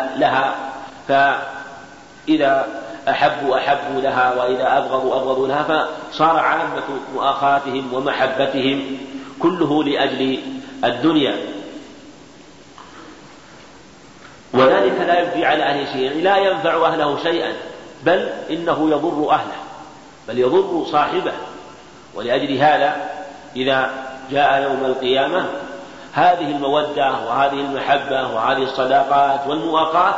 لها فإذا أحبوا أحبوا لها وإذا أبغضوا أبغضوا لها فصار عامة مؤاخاتهم ومحبتهم كله لأجل الدنيا. وذلك لا يبدي على أهله شيئا يعني لا ينفع أهله شيئا بل إنه يضر أهله بل يضر صاحبه. ولأجل هذا إذا جاء يوم القيامة هذه المودة وهذه المحبة وهذه الصداقات والمواقات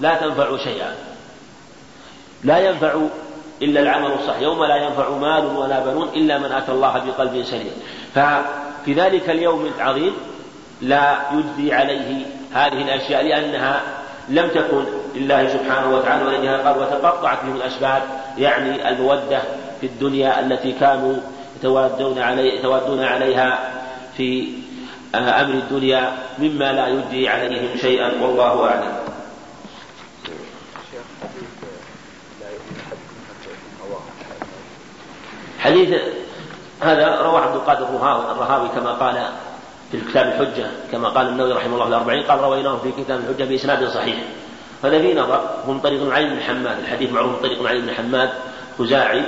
لا تنفع شيئا. لا ينفع إلا العمل الصح يوم لا ينفع مال ولا بنون إلا من أتى الله بقلب سليم. ففي ذلك اليوم العظيم لا يجدي عليه هذه الأشياء لأنها لم تكن لله سبحانه وتعالى ولدها قال وتقطعت بهم الأسباب يعني المودة في الدنيا التي كانوا يتوادون علي يتوادون عليها في أمر الدنيا مما لا يجدي عليهم شيئا والله أعلم. حديث هذا رواه عبد القادر الرهاوي كما قال في كتاب الحجة كما قال النووي رحمه الله في الأربعين قال رويناه في كتاب الحجة بإسناد صحيح. هذا في نظر هم طريق علي بن حماد الحديث معروف طريق علي بن حماد خزاعي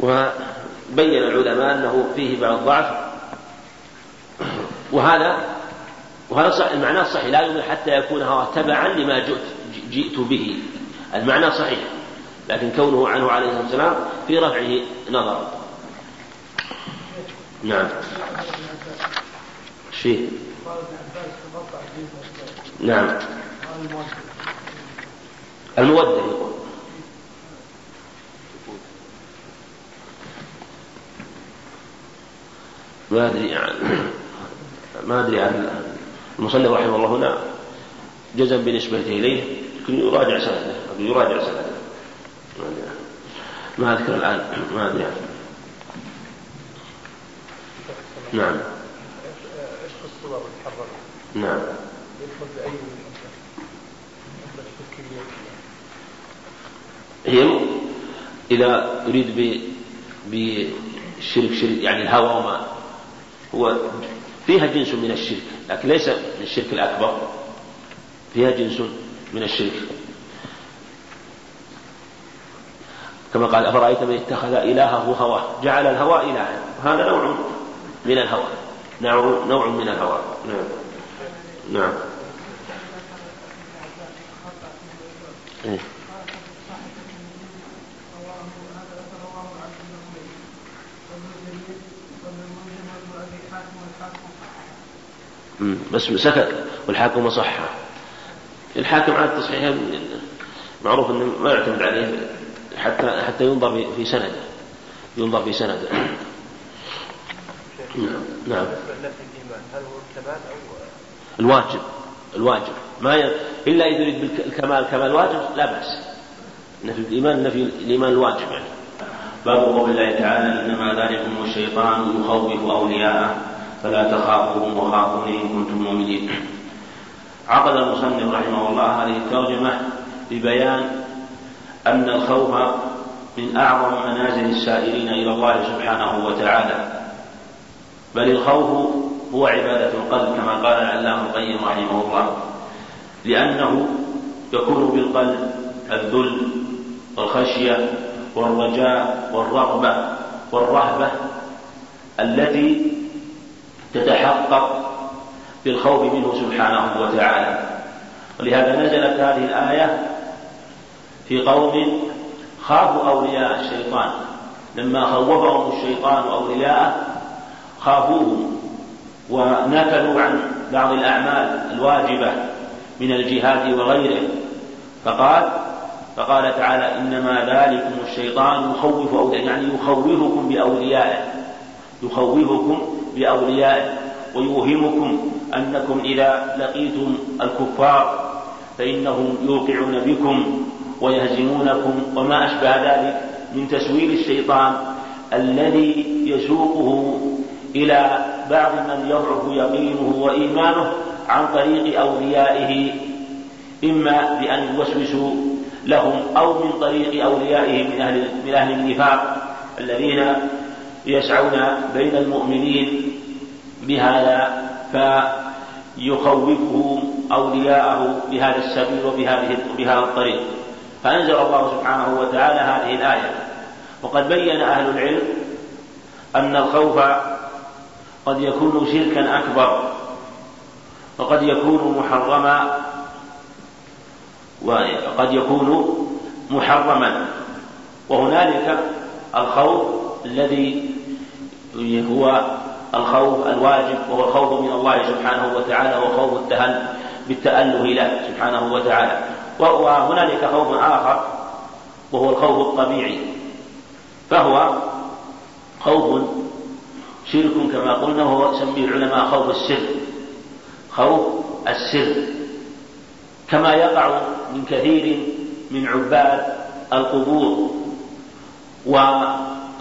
وبين العلماء أنه فيه بعض الضعف وهذا وهذا صح المعنى الصحيح لا يؤمن حتى يكون هو تبعا لما جئت, جئت به. المعنى صحيح. لكن كونه عنه عليه الصلاة والسلام في رفعه نظر. نعم. فيه نعم. المودة يقول ما أدري يعني. ما أدري عن المصنف رحمه الله هنا جزم بنسبة إليه يمكن يراجع سنده يراجع سنده. ما أذكر الآن ما أدري عنه نعم. إيش الصور المحررة؟ نعم. يدخل بأي هي إذا يريد بالشرك شرك يعني الهوى وما هو فيها جنس من الشرك لكن ليس من الشرك الأكبر فيها جنس من الشرك. كما قال أفرأيت من اتخذ إلهه هواه؟ جعل الهوى إلها. هذا نوع من الهوى. نوع نوع من الهوى. نعم. نعم. إيه. بس سكت والحاكم صحها الحاكم على التصحيح معروف إنه ما يعتمد عليه حتى حتى ينظر في سنده. ينظر في سنده. نعم. الواجب. الواجب. ما ي... إلا إذا يريد بالكمال كمال الواجب لا بأس. نفي الايمان نفي الإيمان الواجب يعني. باب قول الله تعالى إنما ذلكم الشيطان يخوف أولياءه. فلا تخافوهم وخافوني إن كنتم مؤمنين. عقد المصنف رحمه الله هذه الترجمة ببيان أن الخوف من أعظم منازل السائرين إلى الله سبحانه وتعالى بل الخوف هو عبادة القلب كما قال العلامة القيم رحمه الله لأنه يكون بالقلب الذل والخشية والرجاء والرغبة والرهبة التي تتحقق بالخوف منه سبحانه وتعالى. ولهذا نزلت هذه الآية في قوم خافوا أولياء الشيطان. لما خوفهم الشيطان أولياءه خافوهم ونكلوا عن بعض الأعمال الواجبة من الجهاد وغيره. فقال فقال تعالى إنما ذلكم الشيطان يخوف أولياء يعني يخوفكم بأوليائه. يخوفكم بأوليائه ويوهمكم أنكم إذا لقيتم الكفار فإنهم يوقعون بكم ويهزمونكم. وما أشبه ذلك من تسويل الشيطان الذي يسوقه إلى بعض من يضعف يقينه وإيمانه عن طريق أوليائه إما بأن يوسوسوا لهم أو من طريق أوليائه من أهل من أهل النفاق الذين يسعون بين المؤمنين بهذا فيخوفهم أولياءه بهذا السبيل وبهذه وبهذا الطريق. فأنزل الله سبحانه وتعالى هذه الآية. وقد بين أهل العلم أن الخوف قد يكون شركا أكبر وقد يكون محرما وقد يكون محرما. وهنالك الخوف الذي هو الخوف الواجب وهو الخوف من الله سبحانه وتعالى وخوف التهل بالتأله له سبحانه وتعالى. وهنالك خوف آخر وهو الخوف الطبيعي. فهو خوف شرك كما قلنا وهو يسميه العلماء خوف السر. خوف السر. كما يقع من كثير من عباد القبور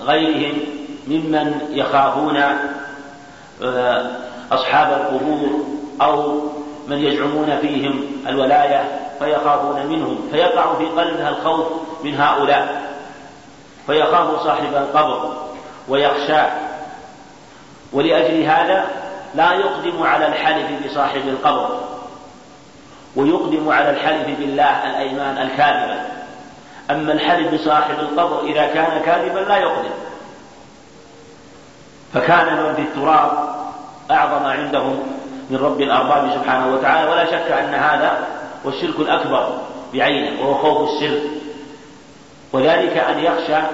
وغيرهم ممن يخافون آه، أصحاب القبور أو من يزعمون فيهم الولاية فيخافون منهم فيقع في قلبها الخوف من هؤلاء فيخاف صاحب القبر ويخشاه ولأجل هذا لا يقدم على الحلف بصاحب القبر ويقدم على الحلف بالله الأيمان الكاذبة. أما الحلف بصاحب القبر إذا كان كاذبا لا يقدم. فكان من في التراب أعظم عندهم من رب الأرباب سبحانه وتعالى ولا شك أن هذا هو الشرك الأكبر بعينه وهو خوف السر. وذلك أن يخشى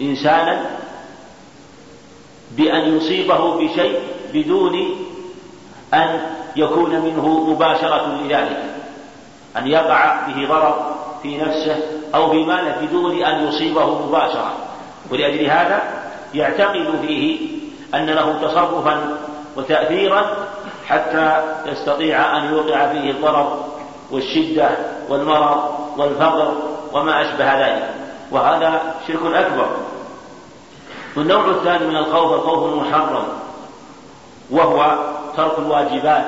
إنسانا بأن يصيبه بشيء بدون أن يكون منه مباشرة لذلك. أن يقع به ضرر في نفسه أو في ماله بدون أن يصيبه مباشرة. ولأجل هذا يعتقد فيه أن له تصرفا وتأثيرا حتى يستطيع أن يوقع فيه الضرر والشدة والمرض والفقر وما أشبه ذلك. وهذا شرك أكبر. والنوع الثاني من الخوف الخوف المحرم وهو ترك الواجبات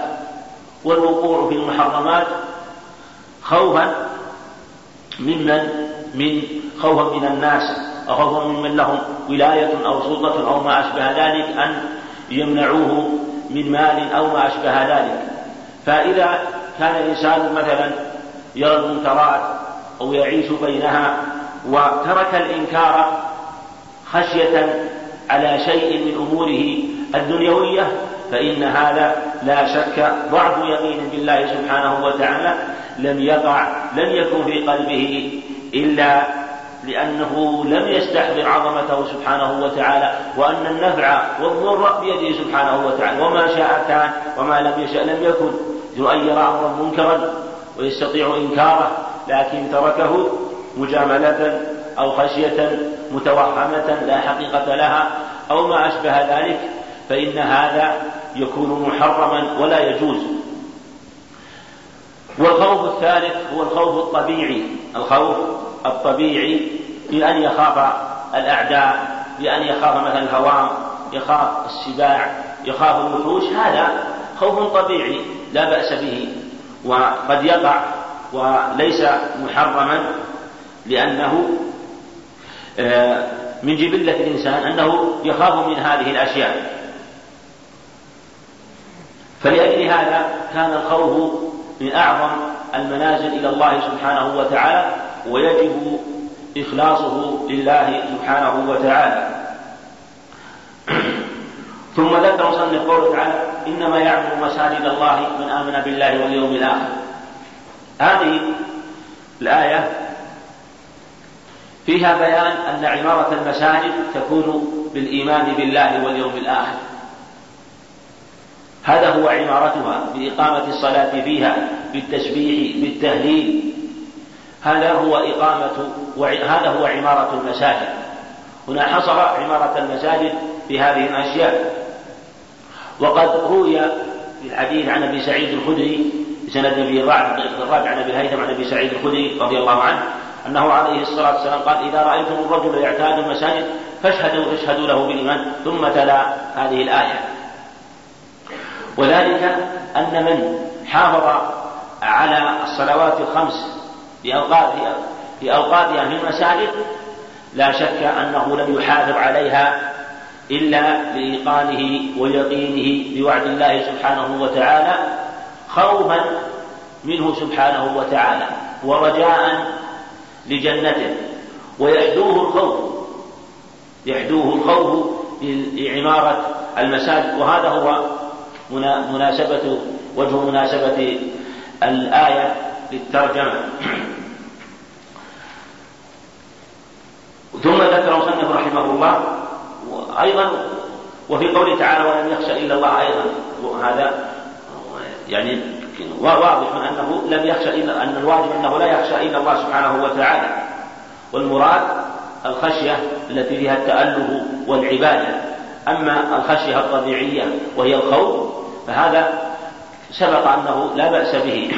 والوقوع في المحرمات خوفا ممن من خوفا من الناس أو خوفا ممن لهم ولاية أو سلطة أو ما أشبه ذلك أن يمنعوه من مال أو ما أشبه ذلك. فإذا كان الإنسان مثلا يرى المنكرات أو يعيش بينها وترك الإنكار خشية على شيء من أموره الدنيوية فإن هذا لا شك ضعف يقين بالله سبحانه وتعالى لم يقع لم يكن في قلبه إلا لأنه لم يستحضر عظمته سبحانه وتعالى وأن النفع والضر بيده سبحانه وتعالى وما شاء كان وما لم يشاء لم يكن. أن يرى أمرا منكرا ويستطيع إنكاره لكن تركه مجاملة أو خشية متوهمة لا حقيقة لها أو ما أشبه ذلك فإن هذا يكون محرما ولا يجوز. والخوف الثالث هو الخوف الطبيعي. الخوف الطبيعي بأن يخاف الأعداء بأن يخاف مثلا الهوام يخاف السباع يخاف الوحوش. هذا خوف طبيعي لا بأس به وقد يقع وليس محرما لأنه آه، من جبلة الإنسان أنه يخاف من هذه الأشياء. فلأجل هذا كان الخوف من أعظم المنازل إلى الله سبحانه وتعالى ويجب إخلاصه لله سبحانه وتعالى. ثم ذكر مصنف قوله تعالى إنما يعمر مساجد الله من آمن بالله واليوم الآخر. هذه الآية فيها بيان أن عمارة المساجد تكون بالإيمان بالله واليوم الآخر. هذا هو عمارتها بإقامة الصلاة فيها بالتسبيح بالتهليل. هذا هو إقامة هذا هو عمارة المساجد. هنا حصر عمارة المساجد بهذه الأشياء. وقد روي في الحديث عن أبي سعيد الخدري بسند أبي الرابع عن أبي الهيثم عن أبي سعيد الخدري رضي الله عنه أنه عليه الصلاة والسلام قال إذا رأيتم الرجل يعتاد المساجد فاشهدوا فاشهدوا له بالإيمان. ثم تلا هذه الآية. وذلك أن من حافظ على الصلوات الخمس في اوقاتها في اوقاتها في المساجد لا شك أنه لم يحافظ عليها إلا بإيقانه ويقينه بوعد الله سبحانه وتعالى خوفا منه سبحانه وتعالى ورجاء لجنته ويحدوه الخوف يحدوه الخوف لعمارة المساجد. وهذا هو مناسبة وجه مناسبة الآية للترجمة. ثم ذكر مصنف رحمه الله أيضا وفي قوله تعالى ولم يخشى إلا الله أيضا وهذا يعني واضح أنه لم يخشى إلا أن الواجب أنه لا يخشى إلا الله سبحانه وتعالى. والمراد الخشية التي فيها التأله والعبادة. أما الخشية الطبيعية وهي الخوف فهذا سبق أنه لا بأس به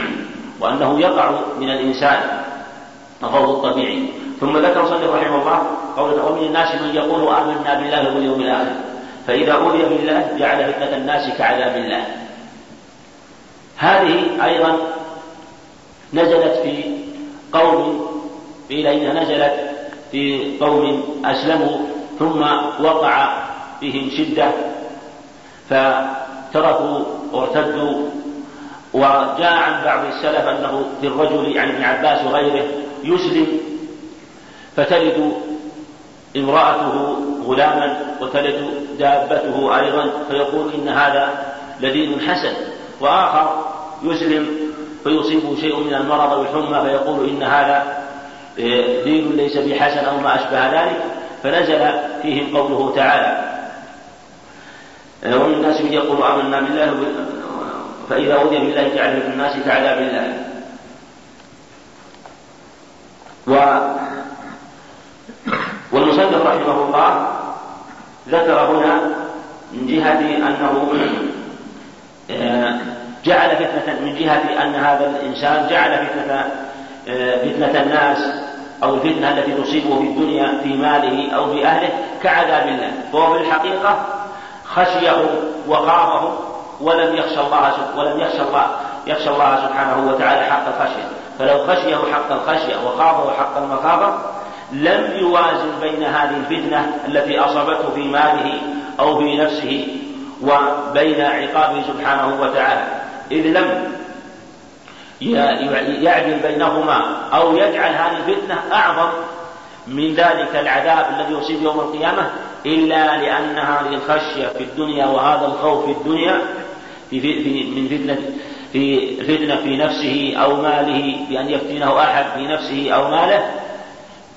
وأنه يقع من الإنسان الخوف الطبيعي. ثم ذكر صلى رحمه الله قوله ومن الناس من يقول آمنا بالله واليوم الآخر. فإذا أوذي بالله جعل فتنة الناس كعذاب الله. هذه أيضا نزلت في قوم قيل إنها نزلت في قوم أسلموا ثم وقع فيهم شدة. فتركوا وارتدوا. وجاء عن بعض السلف أنه في الرجل يعني ابن عباس وغيره يسلم فتلد امرأته غلاما وتلد دابته أيضا فيقول إن هذا لدين حسن. وآخر يسلم فيصيبه شيء من المرض والحمى فيقول إن هذا آه، دين ليس بحسن أو ما أشبه ذلك. فنزل فيهم قوله تعالى ومن الناس من يقول آمنا بالله فإذا أوذي بالله جعل في الناس كعذاب الله و والمصنف رحمه الله ذكر هنا من جهة أنه آه، جعل فتنة من جهة أن هذا الإنسان جعل فتنة آه، فتنة الناس أو الفتنة التي تصيبه في الدنيا في ماله أو في أهله كعذاب الله. فهو في الحقيقة خشيه وخافه ولم يخشى الله ولم يخشى الله يخشى الله سبحانه وتعالى حق الخشية. فلو خشيه حق الخشية وخافه حق المخافة لم يوازن بين هذه الفتنة التي أصابته في ماله أو في نفسه وبين عقابه سبحانه وتعالى. إذ لم يعدل بينهما أو يجعل هذه الفتنة أعظم من ذلك العذاب الذي يصيب يوم القيامة إلا لأن هذه الخشية في الدنيا وهذا الخوف في الدنيا في, في من فتنة في فتنة في نفسه أو ماله بأن يفتنه أحد في نفسه أو ماله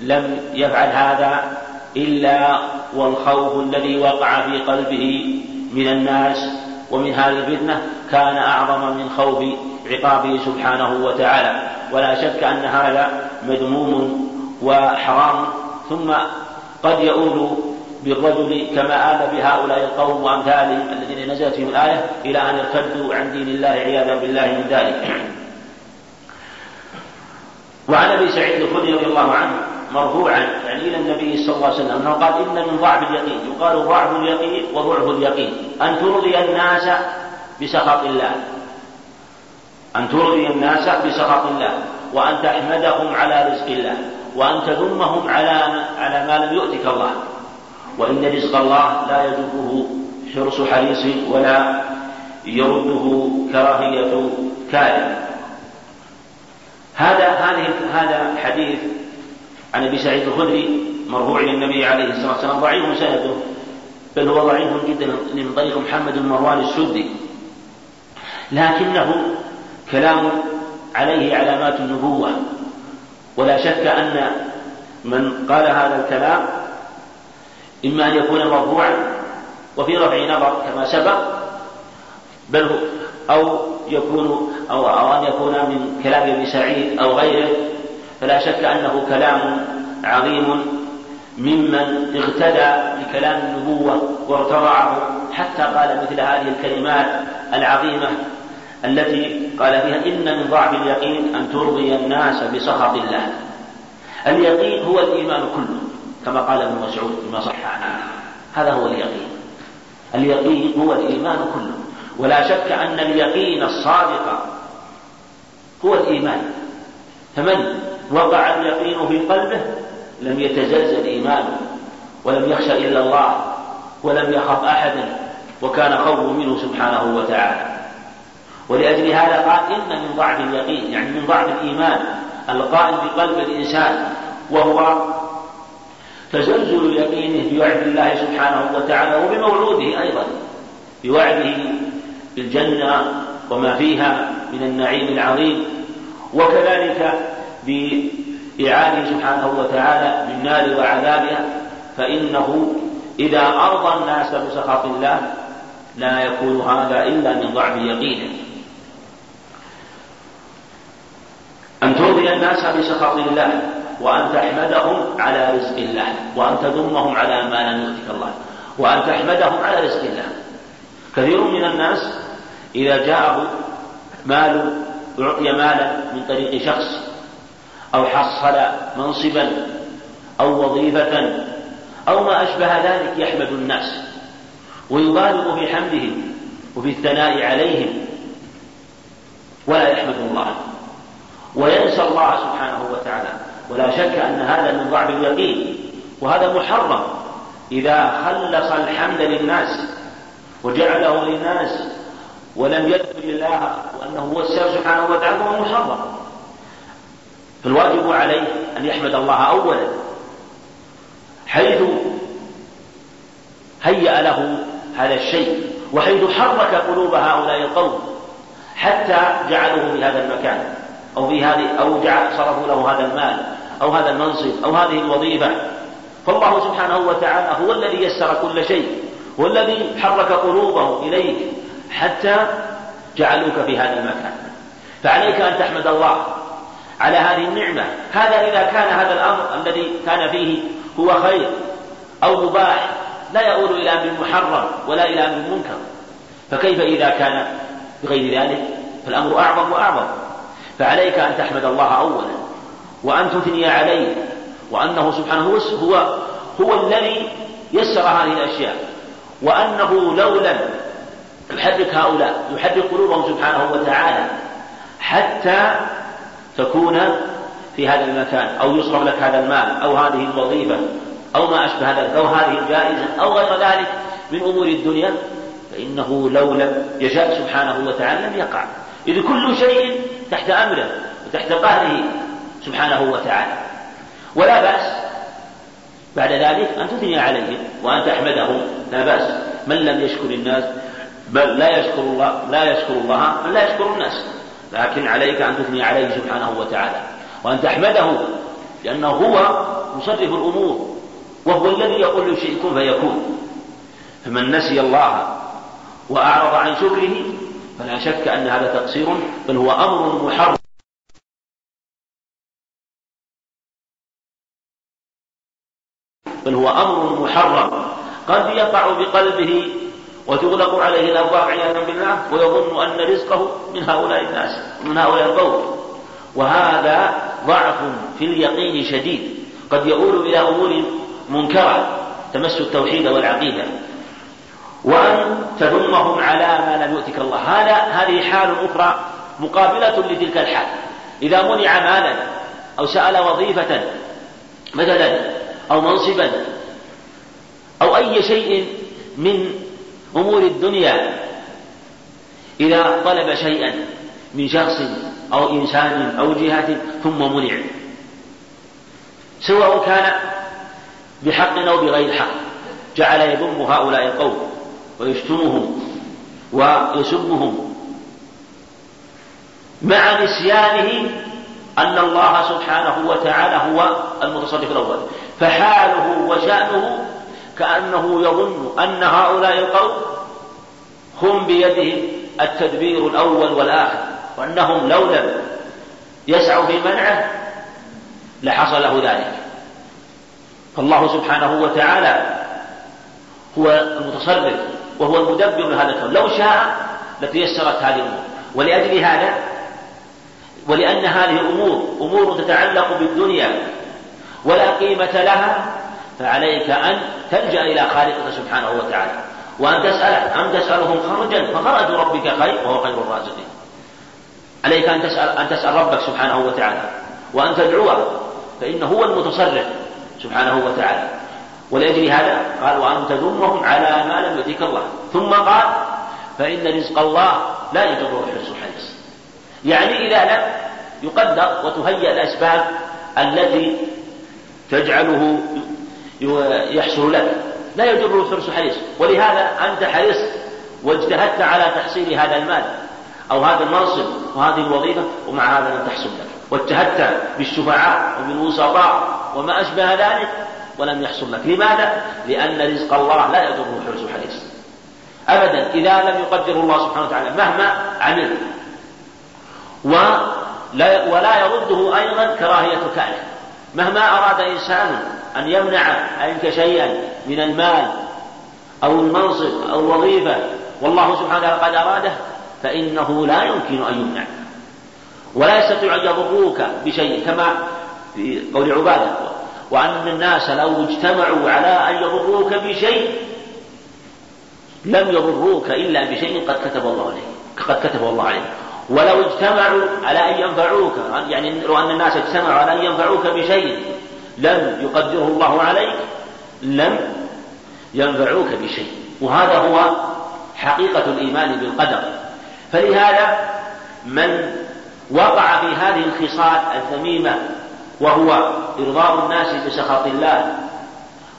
لم يفعل هذا إلا والخوف الذي وقع في قلبه من الناس ومن هذه الفتنة كان أعظم من خوف عقابه سبحانه وتعالى. ولا شك أن هذا مذموم وحرام ثم قد يؤول بالرجل كما آل بهؤلاء القوم وأمثالهم الذين نزلت فيهم الآية إلى أن ارتدوا عن دين الله عياذا بالله من ذلك. وعن أبي سعيد الخدري رضي الله عنه مرفوعا يعني إلى النبي صلى الله عليه وسلم أنه قال إن من ضعف اليقين. يقال ضعف اليقين وضعف اليقين. أن ترضي الناس بسخط الله. أن ترضي الناس بسخط الله. وأن تحمدهم على رزق الله. وأن تذمهم على على ما لم يؤتك الله. وإن رزق الله لا يجبه حرص حريص ولا يرده كراهية كاره هذا هذه هذا حديث عن أبي سعيد الخدري مرفوع إلى النبي عليه الصلاة والسلام ضعيف سنده بل هو ضعيف جدا من طريق محمد بن مروان السدي. لكنه كلام عليه علامات النبوة. ولا شك أن من قال هذا الكلام إما أن يكون مرفوعا وفي رفع نظر كما سبق بل أو يكون أو أو أن يكون من كلام ابن سعيد أو غيره فلا شك أنه كلام عظيم ممن اغتدى بكلام النبوة وارتضعه حتى قال مثل هذه الكلمات العظيمة التي قال فيها إن من ضعف اليقين أن ترضي الناس بسخط الله. اليقين هو الإيمان كله كما قال ابن مسعود فيما صح عنه. هذا هو اليقين. اليقين هو الإيمان كله. ولا شك أن اليقين الصادق هو الإيمان. فمن وقع اليقين في قلبه لم يتزلزل إيمانه ولم يخشى إلا الله ولم يخف أحدا وكان خوفه منه سبحانه وتعالى. ولأجل هذا قال إن من ضعف اليقين يعني من ضعف الإيمان القائم بقلب الإنسان وهو تزلزل يقينه بوعد الله سبحانه وتعالى وبموعوده أيضا بوعده بالجنة وما فيها من النعيم العظيم وكذلك بإعاده سبحانه وتعالى بالنار وعذابها فإنه إذا أرضى الناس بسخط الله لا يكون هذا إلا من ضعف يقينه. أن ترضي الناس بسخط الله وأن تحمدهم على رزق الله وأن تذمهم على ما لم يؤتك الله وأن تحمدهم على رزق الله. كثير من الناس إذا جاءه مال أعطي مالا من طريق شخص أو حصل منصبا أو وظيفة أو ما أشبه ذلك يحمد الناس ويبالغ في حمدهم وفي الثناء عليهم ولا يحمد الله. وينسى الله سبحانه وتعالى. ولا شك أن هذا من ضعف اليقين. وهذا محرم. إذا خلص الحمد للناس وجعله للناس ولم يذكر الله وأنه هو السبب سبحانه وتعالى فهو محرم. فالواجب عليه أن يحمد الله أولا. حيث هيأ له هذا الشيء وحيث حرك قلوب هؤلاء القوم حتى جعلوه في هذا المكان. أو في هذه أو جعل صرفوا له هذا المال أو هذا المنصب أو هذه الوظيفة. فالله سبحانه وتعالى هو الذي يسر كل شيء هو الذي حرك قلوبهم إليك حتى جعلوك في هذا المكان. فعليك أن تحمد الله على هذه النعمة. هذا إذا كان هذا الأمر الذي كان فيه هو خير أو مباح لا يؤول إلى أمر محرم ولا إلى أمر منكر. فكيف إذا كان بغير ذلك؟ فالأمر أعظم وأعظم. فعليك أن تحمد الله أولا وأن تثني عليه وأنه سبحانه هو هو الذي يسر هذه الأشياء. وأنه لو لم يحرك هؤلاء يحرك قلوبهم سبحانه وتعالى حتى تكون في هذا المكان أو يصرف لك هذا المال أو هذه الوظيفة أو ما أشبه ذلك أو هذه الجائزة أو غير ذلك من أمور الدنيا. فإنه لو لم يشاء سبحانه وتعالى لم يقع. إذ كل شيء تحت أمره وتحت قهره سبحانه وتعالى. ولا بأس بعد ذلك أن تثني عليهم وأن تحمدهم. لا بأس. من لم يشكر الناس؟ بل لا يشكر الله لا يشكر الله من لا يشكر الناس. لكن عليك أن تثني عليه سبحانه وتعالى وأن تحمده لأنه هو مصرف الأمور وهو الذي يقول لشيء كن فيكون. فمن نسي الله وأعرض عن شكره فلا شك أن هذا تقصير بل هو أمر محرم. بل هو أمر محرم. قد يقع بقلبه وتغلق عليه الأبواب عياذا بالله ويظن أن رزقه من هؤلاء الناس من هؤلاء القوم. وهذا ضعف في اليقين شديد. قد يؤول إلى أمور منكرة تمس التوحيد والعقيدة. وأن تذمهم على ما لم يؤتك الله. هذا هذه حال أخرى مقابلة لتلك الحال. إذا منع مالا أو سأل وظيفة مثلا أو منصبا أو أي شيء من أمور الدنيا إذا طلب شيئا من شخص أو إنسان أو جهة ثم منع. سواء كان بحق أو بغير حق جعل يذم هؤلاء القوم. ويشتمهم ويسبهم مع نسيانه أن الله سبحانه وتعالى هو المتصرف الأول. فحاله وشأنه كأنه يظن أن هؤلاء القوم هم بيدهم التدبير الأول والآخر وأنهم لو لم يسعوا في منعه لحصل له ذلك. فالله سبحانه وتعالى هو المتصرف وهو المدبر لهذا الكون. لو شاء لتيسرت هذه الأمور. ولأجل هذا ولأن هذه الأمور أمور تتعلق بالدنيا ولا قيمة لها فعليك أن تلجأ إلى خالقك سبحانه وتعالى. وأن تسأل أم تسألهم خرجا؟ فخرج ربك خير وهو خير الرازقين. عليك أن تسأل أن تسأل ربك سبحانه وتعالى. وأن تدعوه فإنه هو المتصرف سبحانه وتعالى. ولأجل هذا؟ قال وأن تذمهم على ما لم يؤتك الله. ثم قال فإن رزق الله لا يجره حرص حريص يعني إذا لم يقدر وتهيأ الأسباب التي تجعله يحصل لك لا يجره حرص حريص ولهذا أنت حريص واجتهدت على تحصيل هذا المال أو هذا المنصب وهذه الوظيفة ومع هذا لم تحصل لك. واجتهدت بالشفعاء وبالوسطاء وما أشبه ذلك ولم يحصل لك. لماذا؟ لأن رزق الله لا يجره حرص حريص أبدا إذا لم يقدر الله سبحانه وتعالى مهما عمل. ولا, ولا يرده أيضا كراهية كاره مهما أراد إنسان أن يمنع عنك شيئا من المال أو المنصب أو الوظيفة والله سبحانه وتعالى قد أراده فإنه لا يمكن أن يمنع ولا يستطيع أن يضروك بشيء كما في قول عبادة وأن الناس لو اجتمعوا على أن يضروك بشيء لم يضروك إلا بشيء قد كتب الله عليه قد كتب الله عليه ولو اجتمعوا على أن ينفعوك يعني لو أن الناس اجتمعوا على أن ينفعوك بشيء لم يقدره الله عليك لم ينفعوك بشيء. وهذا هو حقيقة الإيمان بالقدر. فلهذا من وقع في هذه الخصال الذميمة وهو إرضاء الناس بسخط الله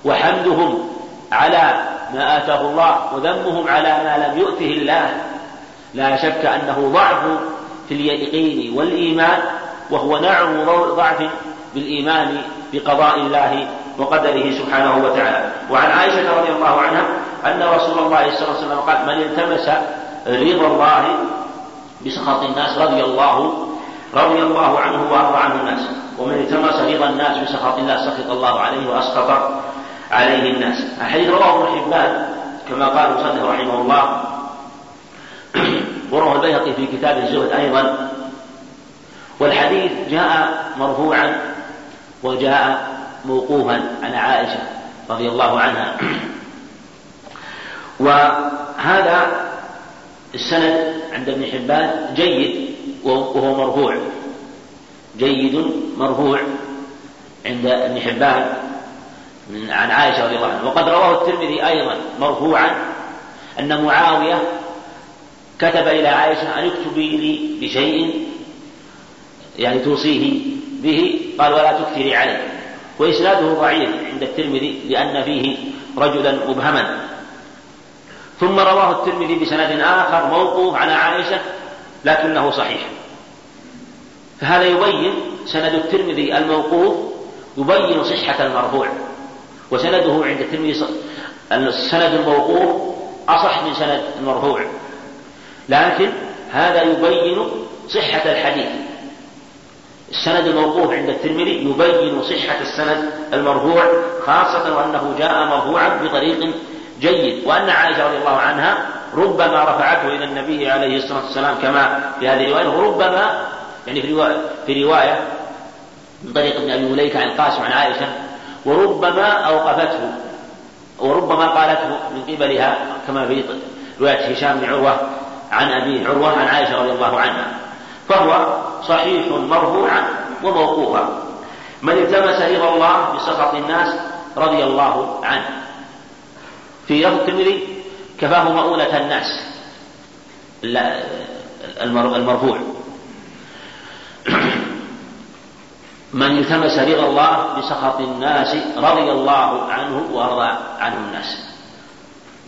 وحمدهم على ما آتاه الله وذمهم على ما لم يؤته الله. لا شك أنه ضعف في اليقين والإيمان وهو نوع ضعف بالإيمان بقضاء الله وقدره سبحانه وتعالى. وعن عائشة رضي الله عنها أن رسول الله صلى الله عليه وسلم قال من التمس رضا الله بسخط الناس رضي الله رضي الله عنه وأرضى عنه الناس. ومن التمس رضا الناس بسخط الله سخط الله عليه واسخط عليه الناس. الحديث رواه ابن حبان كما قال المصنف رحمه الله. ورواه البيهقي في كتاب الزهد أيضا. والحديث جاء مرفوعا وجاء موقوفا على عائشة رضي الله عنها. وهذا السند عند ابن حبان جيد. وهو مرفوع. جيد مرفوع عند ابن حبان من عن عائشة رضي الله عنها. وقد رواه الترمذي أيضا مرفوعا أن معاوية كتب إلى عائشة أن اكتبي لي بشيء يعني توصيه به قال ولا تكثري عليه وإسناده ضعيف عند الترمذي لأن فيه رجلا مبهما. ثم رواه الترمذي بسند آخر موقوف على عائشة لكنه صحيح. فهذا يبين سند الترمذي الموقوف يبين صحة المرفوع وسنده عند الترمذي السند الموقوف أصح من سند المرفوع. لكن هذا يبين صحة الحديث. السند الموقوف عند الترمذي يبين صحة السند المرفوع خاصة وأنه جاء مرفوعا بطريق جيد وأن عائشة رضي الله عنها ربما رفعته إلى النبي عليه الصلاة والسلام كما في هذه الرواية وربما يعني في رواية, في رواية من طريق ابن أبي مليكة عن القاسم عن عائشة وربما أوقفته وربما قالته من قبلها كما في رواية هشام بن عروة عن أبي عروة عن عائشة رضي الله عنها. فهو صحيح مرفوعا وموقوفا. من التمس رضا الله بسخط الناس رضي الله عنه. في لفظ الترمذي كفاه مؤونة الناس. المرفوع. من التمس رضا الله بسخط الناس رضي الله عنه وأرضى عنه الناس.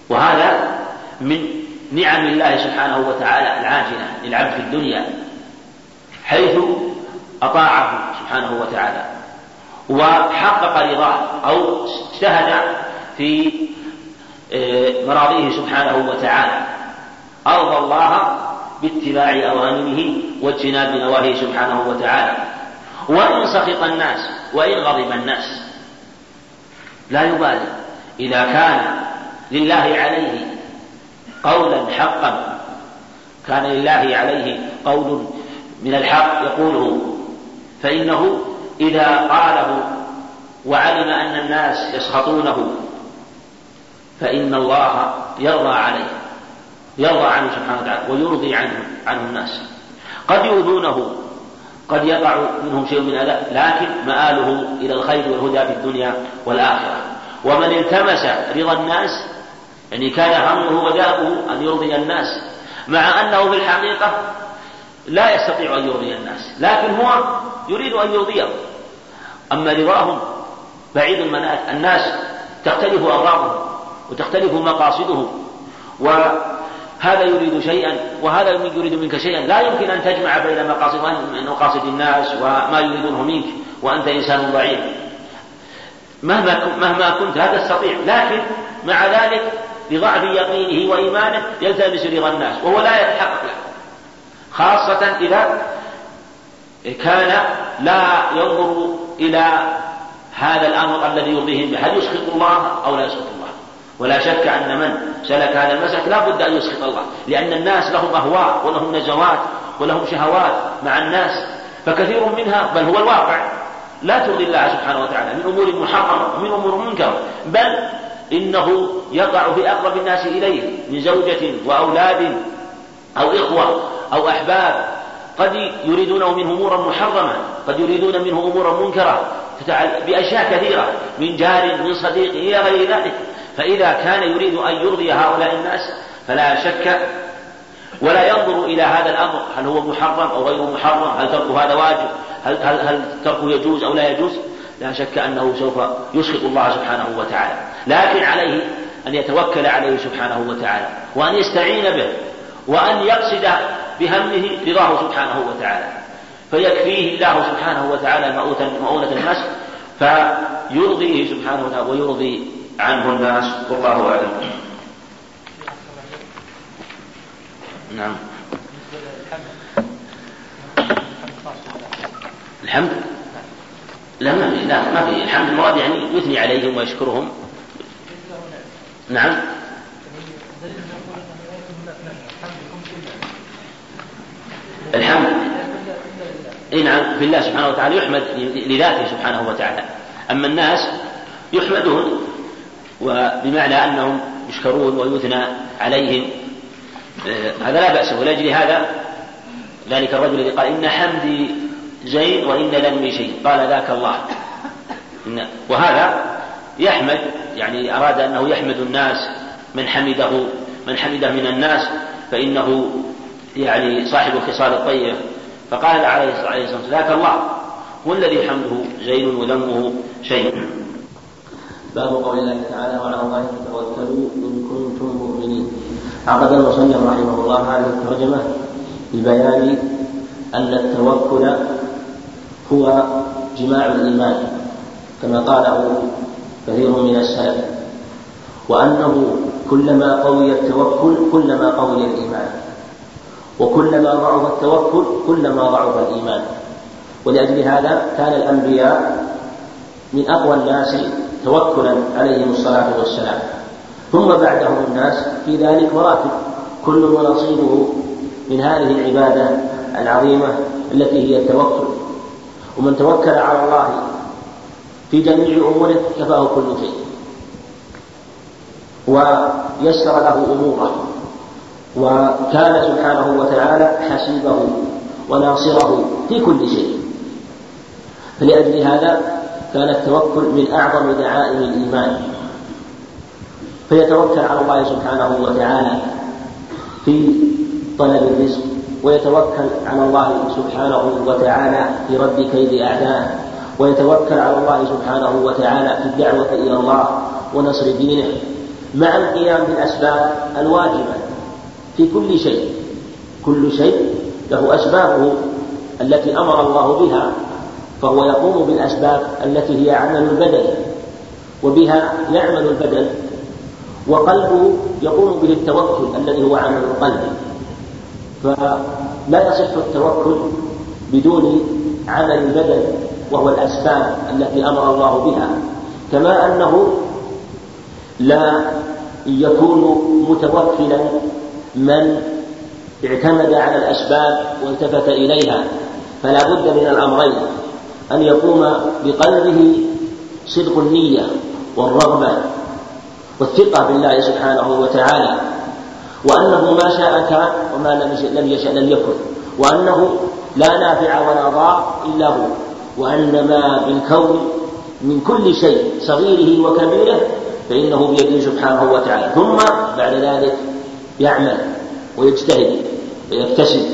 وهذا من نعم الله سبحانه وتعالى العاجلة للعبد في الدنيا حيث أطاعه سبحانه وتعالى وحقق رضاه أو اجتهد في مراضيه سبحانه وتعالى. أرضى الله باتباع اوامره واجتناب نواهيه سبحانه وتعالى. وإن سخط الناس وإن غضب الناس. لا يبالي إذا كان لله عليه قولا حقا. كان لله عليه قول من الحق يقوله. فإنه إذا قاله وعلم أن الناس يسخطونه فإن الله يرضى عليه يرضى عنه سبحانه وتعالى ويرضي عنه عنه الناس. قد يؤذونه قد يقع منهم شيء من أذى لكن مآله إلى الخير والهدى في الدنيا والآخرة. ومن التمس رضا الناس يعني كان همه وداؤه أن يرضي الناس مع أنه في الحقيقة لا يستطيع أن يرضي الناس لكن هو يريد أن يرضيهم أما رضاهم بعيد المنال الناس تختلف أغراضهم وتختلف مقاصدهم وهذا يريد شيئا وهذا يريد منك شيئا. لا يمكن أن تجمع بين مقاصد مقاصد الناس وما يريدونه منك وأنت إنسان ضعيف. مهما مهما كنت لا تستطيع. لكن مع ذلك لضعف يقينه وإيمانه يلتمس رضا الناس وهو لا يتحقق له. خاصة إذا كان لا ينظر إلى هذا الأمر الذي يرضيهم به. هل يسخط الله أو لا يسخط ولا شك أن من سلك هذا المسلك لا بد أن يسخط الله لأن الناس لهم أهواء ولهم نزوات ولهم شهوات مع الناس فكثير منها بل هو الواقع. لا ترضي الله سبحانه وتعالى من أمور محرمة ومن أمور منكرة بل إنه يقع في أقرب الناس إليه من زوجة وأولاد أو إخوة أو أحباب. قد يريدونه منه أمورا محرمة قد يريدون منه أمورا منكرة بأشياء كثيرة من جار من صديق إلى غير ذلك. فإذا كان يريد أن يرضي هؤلاء الناس فلا شك ولا ينظر إلى هذا الأمر. هل هو محرم أو غير محرم؟ هل ترك هذا واجب؟ هل, هل, هل تركه يجوز أو لا يجوز؟ لا شك أنه سوف يسخط الله سبحانه وتعالى. لكن عليه أن يتوكل عليه سبحانه وتعالى وأن يستعين به وأن يقصد بهمه رضاه سبحانه وتعالى. فيكفيه الله سبحانه وتعالى مؤونة الناس فيرضيه سبحانه وتعالى ويرضي عنه الناس والله أعلم نعم. الحمد. لا ما في لا ما في. الحمد المراد يعني يثني عليهم ويشكرهم. نعم. الحمد. إي نعم في الله سبحانه وتعالى يحمد لذاته سبحانه وتعالى. أما الناس يحمدون وبمعنى أنهم يشكرون ويثنى عليهم. آه، هذا لا بأس ولأجل هذا. ذلك الرجل الذي قال إن حمدي زين وإن ذنبي شيء. قال ذاك الله. إن وهذا يحمد يعني أراد أنه يحمد الناس من حمده من حمده من الناس فإنه يعني صاحب الخصال الطيبة فقال عليه الصلاة والسلام ذاك الله هو الذي حمده زين وذمه شيء. باب قول الله تعالى وعلى الله فتوكلوا إن كنتم مؤمنين. عقد المصنف رحمه الله هذه الترجمة ببيان أن التوكل هو جماع الإيمان كما قاله كثير من السلف وأنه كلما قوي التوكل كلما قوي الإيمان وكلما ضعف التوكل كلما ضعف الإيمان. ولأجل هذا كان الأنبياء من أقوى الناس توكلا عليهم الصلاة والسلام. ثم بعدهم الناس في ذلك مراتب. كل ونصيبه من هذه العبادة العظيمة التي هي التوكل. ومن توكل على الله في جميع أموره كفاه كل شيء. ويسر له أموره. وكان سبحانه وتعالى حسيبه وناصره في كل شيء. فلأجل هذا كان التوكل من أعظم دعائم الإيمان. فيتوكل على الله سبحانه وتعالى في طلب الرزق ويتوكل على الله سبحانه وتعالى في رد كيد أعدائه ويتوكل على الله سبحانه وتعالى في الدعوة إلى الله ونصر دينه مع القيام بالأسباب الواجبة في كل شيء. كل شيء له أسبابه التي أمر الله بها فهو يقوم بالأسباب التي هي عمل البدن وبها يعمل البدن وقلبه يقوم به التوكل الذي هو عمل القلب. فلا يصح التوكل بدون عمل البدن وهو الأسباب التي أمر الله بها. كما أنه لا يكون متوكلا من اعتمد على الأسباب والتفت إليها فلا بد من الأمرين. أن يقوم بقلبه صدق النية والرغبة والثقة بالله سبحانه وتعالى وأنه ما شاء كان وما لم يشأ لم يكن وأنه لا نافع ولا ضار إلا هو وأن ما بالكون من كل شيء صغيره وكبيره فإنه بيده سبحانه وتعالى ثم بعد ذلك يعمل ويجتهد ويكتسب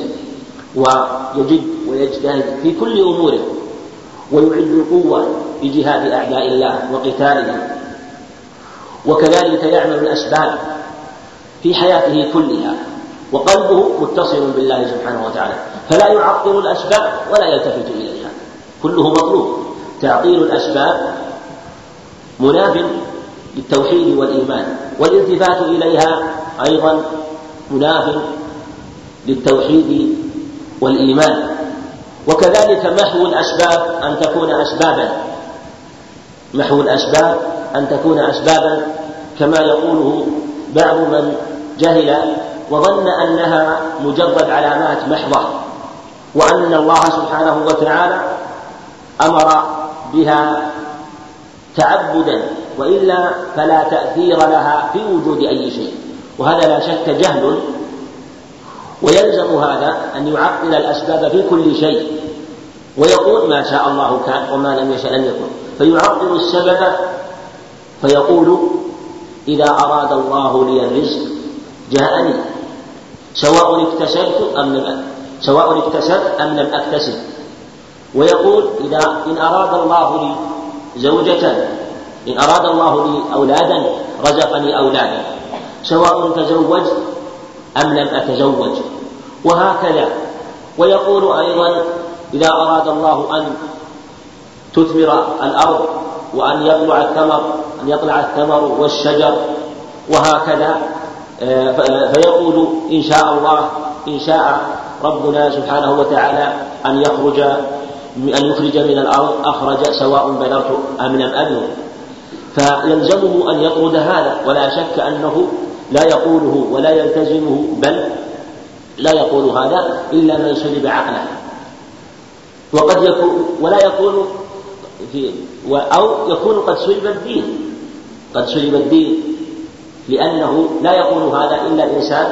ويجد ويجتهد في كل أموره. ويعد القوة لجهاد أعداء الله وقتالهم. وكذلك يعمل الأسباب في حياته كلها. وقلبه متصل بالله سبحانه وتعالى. فلا يعطل الأسباب ولا يلتفت إليها. كله مطلوب. تعطيل الأسباب مناف للتوحيد والإيمان. والالتفات إليها أيضا مناف للتوحيد والإيمان. وكذلك محو الأسباب أن تكون أسبابا. محو الأسباب أن تكون أسبابا كما يقوله بعض من جهل وظن أنها مجرد علامات محضة وأن الله سبحانه وتعالى أمر بها تعبدا وإلا فلا تأثير لها في وجود أي شيء. وهذا لا شك جهل ويلزم هذا أن يعطل الأسباب في كل شيء. ويقول ما شاء الله كان وما لم يشأ لم يكن. فيعطل السبب فيقول إذا أراد الله لي الرزق جاءني. سواء اكتسبت أم لم سواء اكتسبت أم لم أكتسب. ويقول إذا إن أراد الله لي زوجة إن أراد الله لي أولادا رزقني أولادا. سواء تزوجت أم لم أتزوج؟ وهكذا. ويقول أيضا إذا أراد الله أن تثمر الأرض وأن يطلع الثمر أن يطلع الثمر والشجر وهكذا آه، فيقول إن شاء الله إن شاء ربنا سبحانه وتعالى أن يخرج أن يخرج من الأرض أخرج سواء بلغت أم لم أبلغ. فيلزمه أن يطرد هذا ولا شك أنه لا يقوله ولا يلتزمه بل لا يقول هذا إلا من سلب عقله. وقد يكون ولا يكون في أو يكون قد سلب الدين. قد سلب الدين لأنه لا يقول هذا إلا الإنسان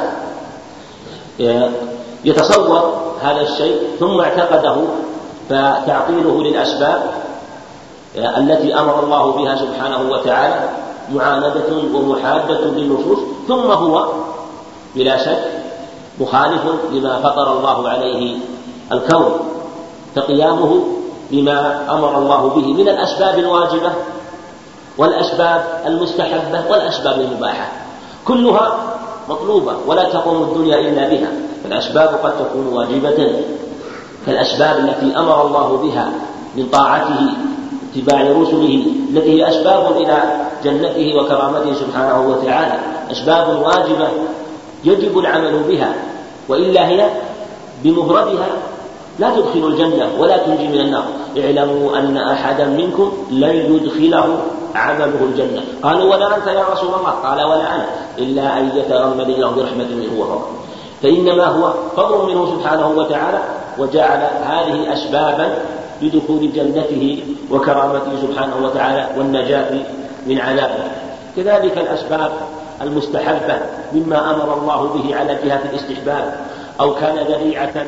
يتصور هذا الشيء ثم اعتقده فتعطيله للأسباب التي أمر الله بها سبحانه وتعالى. معاندة ومحادة للنصوص ثم هو بلا شك مخالف لما فطر الله عليه الكون فقيامه بما أمر الله به من الأسباب الواجبة والأسباب المستحبة والأسباب المباحة. كلها مطلوبة ولا تقوم الدنيا إلا بها فالأسباب قد تكون واجبة كالاسباب التي أمر الله بها من طاعته اتباع رسله التي هي أسباب إلى جنته وكرامته سبحانه وتعالى أسباب واجبة يجب العمل بها وإلا هي بمفردها لا تدخل الجنة ولا تنجي من النار. اعلموا أن أحدا منكم لن يدخله عمله الجنة. قالوا ولا أنت يا رسول الله؟ قال ولا أنا إلا أن يتغمد الله برحمة منه وفضل فإنما هو فضل منه سبحانه وتعالى وجعل هذه أسبابا لدخول جنته وكرامته سبحانه وتعالى والنجاة من عذابه. كذلك الأسباب المستحبة مما أمر الله به على جهة الاستحباب أو كان ذريعة